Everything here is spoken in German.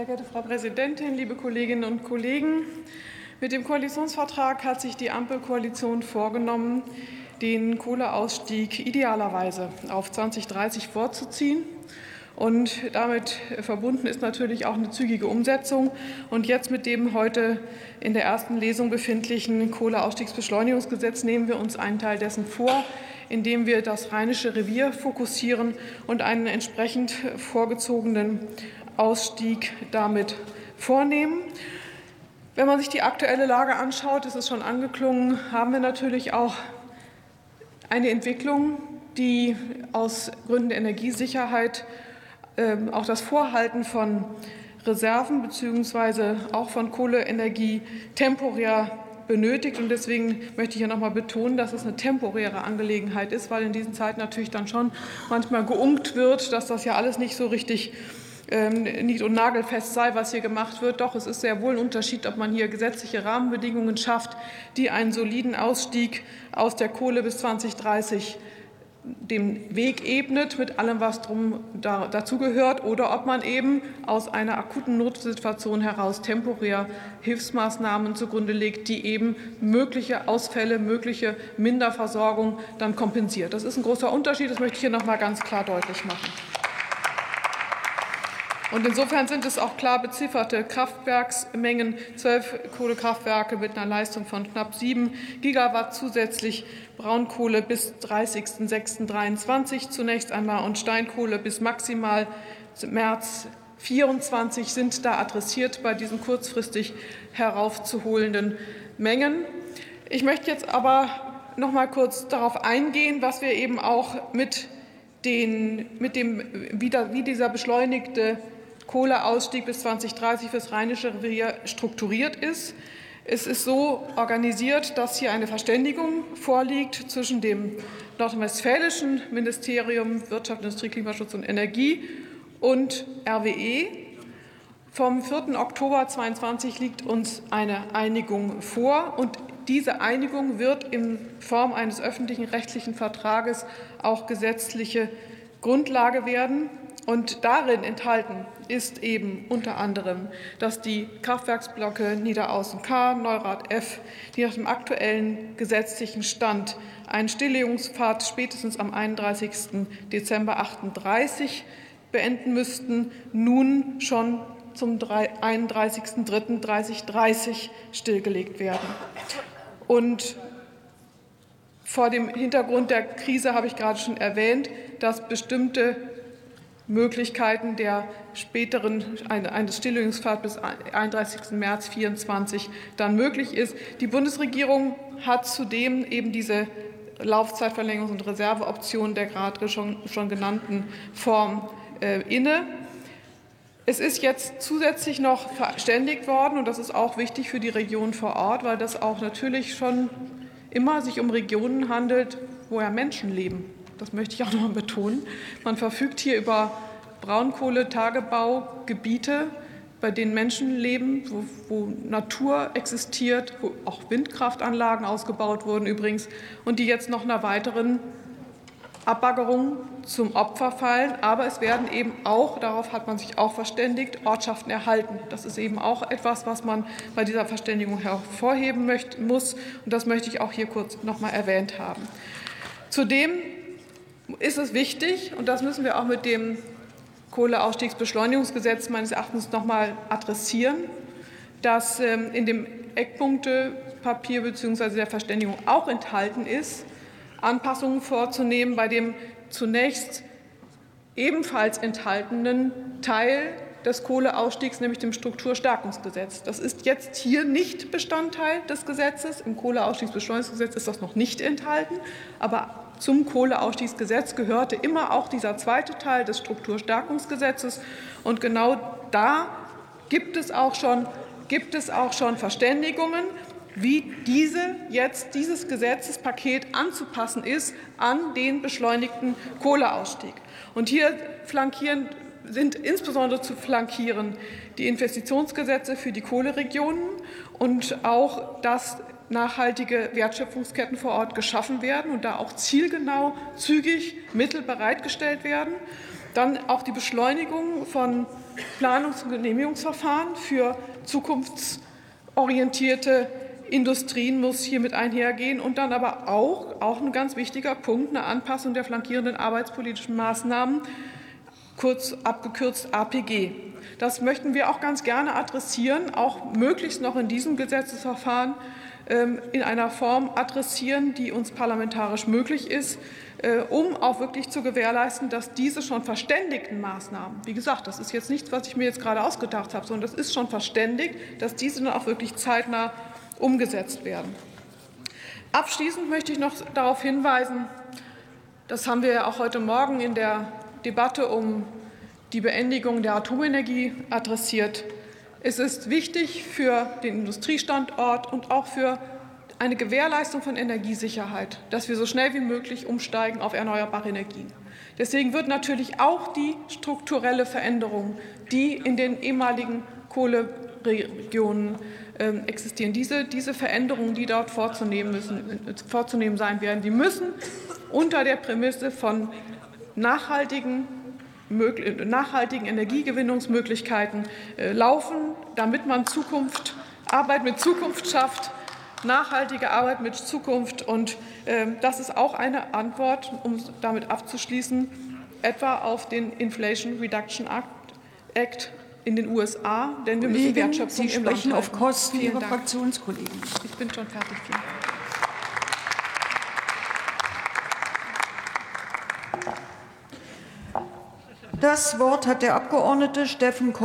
Sehr geehrte Frau Präsidentin, liebe Kolleginnen und Kollegen! Mit dem Koalitionsvertrag hat sich die Ampelkoalition vorgenommen, den Kohleausstieg idealerweise auf 2030 vorzuziehen. Und damit verbunden ist natürlich auch eine zügige Umsetzung. Und jetzt mit dem heute in der ersten Lesung befindlichen Kohleausstiegsbeschleunigungsgesetz nehmen wir uns einen Teil dessen vor, indem wir das Rheinische Revier fokussieren und einen entsprechend vorgezogenen Ausstieg damit vornehmen. Wenn man sich die aktuelle Lage anschaut, ist es schon angeklungen, haben wir natürlich auch eine Entwicklung, die aus Gründen der Energiesicherheit ähm, auch das Vorhalten von Reserven bzw. auch von Kohleenergie temporär benötigt. Und deswegen möchte ich hier noch mal betonen, dass es eine temporäre Angelegenheit ist, weil in diesen Zeiten natürlich dann schon manchmal geunkt wird, dass das ja alles nicht so richtig ähm, nicht und nagelfest sei, was hier gemacht wird. Doch es ist sehr wohl ein Unterschied, ob man hier gesetzliche Rahmenbedingungen schafft, die einen soliden Ausstieg aus der Kohle bis 2030 den Weg ebnet mit allem, was drum da, dazugehört, oder ob man eben aus einer akuten Notsituation heraus temporär Hilfsmaßnahmen zugrunde legt, die eben mögliche Ausfälle, mögliche Minderversorgung dann kompensiert. Das ist ein großer Unterschied. Das möchte ich hier noch mal ganz klar deutlich machen. Und insofern sind es auch klar bezifferte Kraftwerksmengen, zwölf Kohlekraftwerke mit einer Leistung von knapp sieben Gigawatt zusätzlich Braunkohle bis 30.06.23 zunächst einmal und Steinkohle bis maximal März 24 sind da adressiert bei diesen kurzfristig heraufzuholenden Mengen. Ich möchte jetzt aber noch mal kurz darauf eingehen, was wir eben auch mit, den, mit dem, wie, da, wie dieser beschleunigte Kohleausstieg bis 2030 fürs Rheinische Revier strukturiert ist. Es ist so organisiert, dass hier eine Verständigung vorliegt zwischen dem nordrhein-westfälischen Ministerium Wirtschaft, Industrie, Klimaschutz und Energie und RWE. Vom 4. Oktober 2022 liegt uns eine Einigung vor und diese Einigung wird in Form eines öffentlichen rechtlichen Vertrages auch gesetzliche Grundlage werden. Und darin enthalten ist eben unter anderem, dass die Kraftwerksblöcke Niederaußen K, Neurath F, die nach dem aktuellen gesetzlichen Stand einen Stilllegungspfad spätestens am 31. Dezember 38 beenden müssten, nun schon zum 31.03.2030 stillgelegt werden. Und vor dem Hintergrund der Krise habe ich gerade schon erwähnt, dass bestimmte Möglichkeiten der späteren eines Stilllegungspfad bis 31. März 2024 dann möglich ist. Die Bundesregierung hat zudem eben diese Laufzeitverlängerungs- und Reserveoption der gerade schon, schon genannten Form äh, inne. Es ist jetzt zusätzlich noch verständigt worden, und das ist auch wichtig für die Region vor Ort, weil das auch natürlich schon immer sich um Regionen handelt, wo ja Menschen leben. Das möchte ich auch noch mal betonen. Man verfügt hier über Braunkohletagebaugebiete, bei denen Menschen leben, wo, wo, Natur existiert, wo auch Windkraftanlagen ausgebaut wurden übrigens und die jetzt noch einer weiteren Abbaggerung zum Opfer fallen. Aber es werden eben auch, darauf hat man sich auch verständigt, Ortschaften erhalten. Das ist eben auch etwas, was man bei dieser Verständigung hervorheben möchte, muss. Und das möchte ich auch hier kurz noch mal erwähnt haben. Zudem ist es wichtig, und das müssen wir auch mit dem Kohleausstiegsbeschleunigungsgesetz meines Erachtens noch mal adressieren, dass ähm, in dem Eckpunktepapier bzw. der Verständigung auch enthalten ist, Anpassungen vorzunehmen bei dem zunächst ebenfalls enthaltenen Teil des Kohleausstiegs, nämlich dem Strukturstärkungsgesetz. Das ist jetzt hier nicht Bestandteil des Gesetzes. Im Kohleausstiegsbeschleunigungsgesetz ist das noch nicht enthalten. Aber zum Kohleausstiegsgesetz gehörte immer auch dieser zweite Teil des Strukturstärkungsgesetzes. Und genau da gibt es auch schon, gibt es auch schon Verständigungen, wie diese jetzt dieses Gesetzespaket anzupassen ist an den beschleunigten Kohleausstieg. Und hier flankieren sind insbesondere zu flankieren die Investitionsgesetze für die Kohleregionen und auch, dass nachhaltige Wertschöpfungsketten vor Ort geschaffen werden und da auch zielgenau, zügig Mittel bereitgestellt werden. Dann auch die Beschleunigung von Planungs- und Genehmigungsverfahren für zukunftsorientierte Industrien muss hier mit einhergehen und dann aber auch, auch ein ganz wichtiger Punkt, eine Anpassung der flankierenden arbeitspolitischen Maßnahmen, kurz abgekürzt APG. Das möchten wir auch ganz gerne adressieren, auch möglichst noch in diesem Gesetzesverfahren ähm, in einer Form adressieren, die uns parlamentarisch möglich ist, äh, um auch wirklich zu gewährleisten, dass diese schon verständigten Maßnahmen, wie gesagt, das ist jetzt nichts, was ich mir jetzt gerade ausgedacht habe, sondern das ist schon verständigt, dass diese dann auch wirklich zeitnah umgesetzt werden. Abschließend möchte ich noch darauf hinweisen, das haben wir ja auch heute Morgen in der Debatte um die Beendigung der Atomenergie adressiert. Es ist wichtig für den Industriestandort und auch für eine Gewährleistung von Energiesicherheit, dass wir so schnell wie möglich umsteigen auf erneuerbare Energien. Deswegen wird natürlich auch die strukturelle Veränderung, die in den ehemaligen Kohleregionen ähm, existieren, diese, diese Veränderungen, die dort vorzunehmen, müssen, vorzunehmen sein werden, die müssen unter der Prämisse von nachhaltigen nachhaltigen Energiegewinnungsmöglichkeiten äh, laufen, damit man Zukunft, Arbeit mit Zukunft schafft, nachhaltige Arbeit mit Zukunft. Und äh, das ist auch eine Antwort, um damit abzuschließen, etwa auf den Inflation Reduction Act in den USA, denn wir müssen Wertschöpfung Sie im Land sprechen auf. Kosten Ihrer. Fraktionskollegen. Ich bin schon fertig. Vielen Dank. Das Wort hat der Abgeordnete Steffen Kort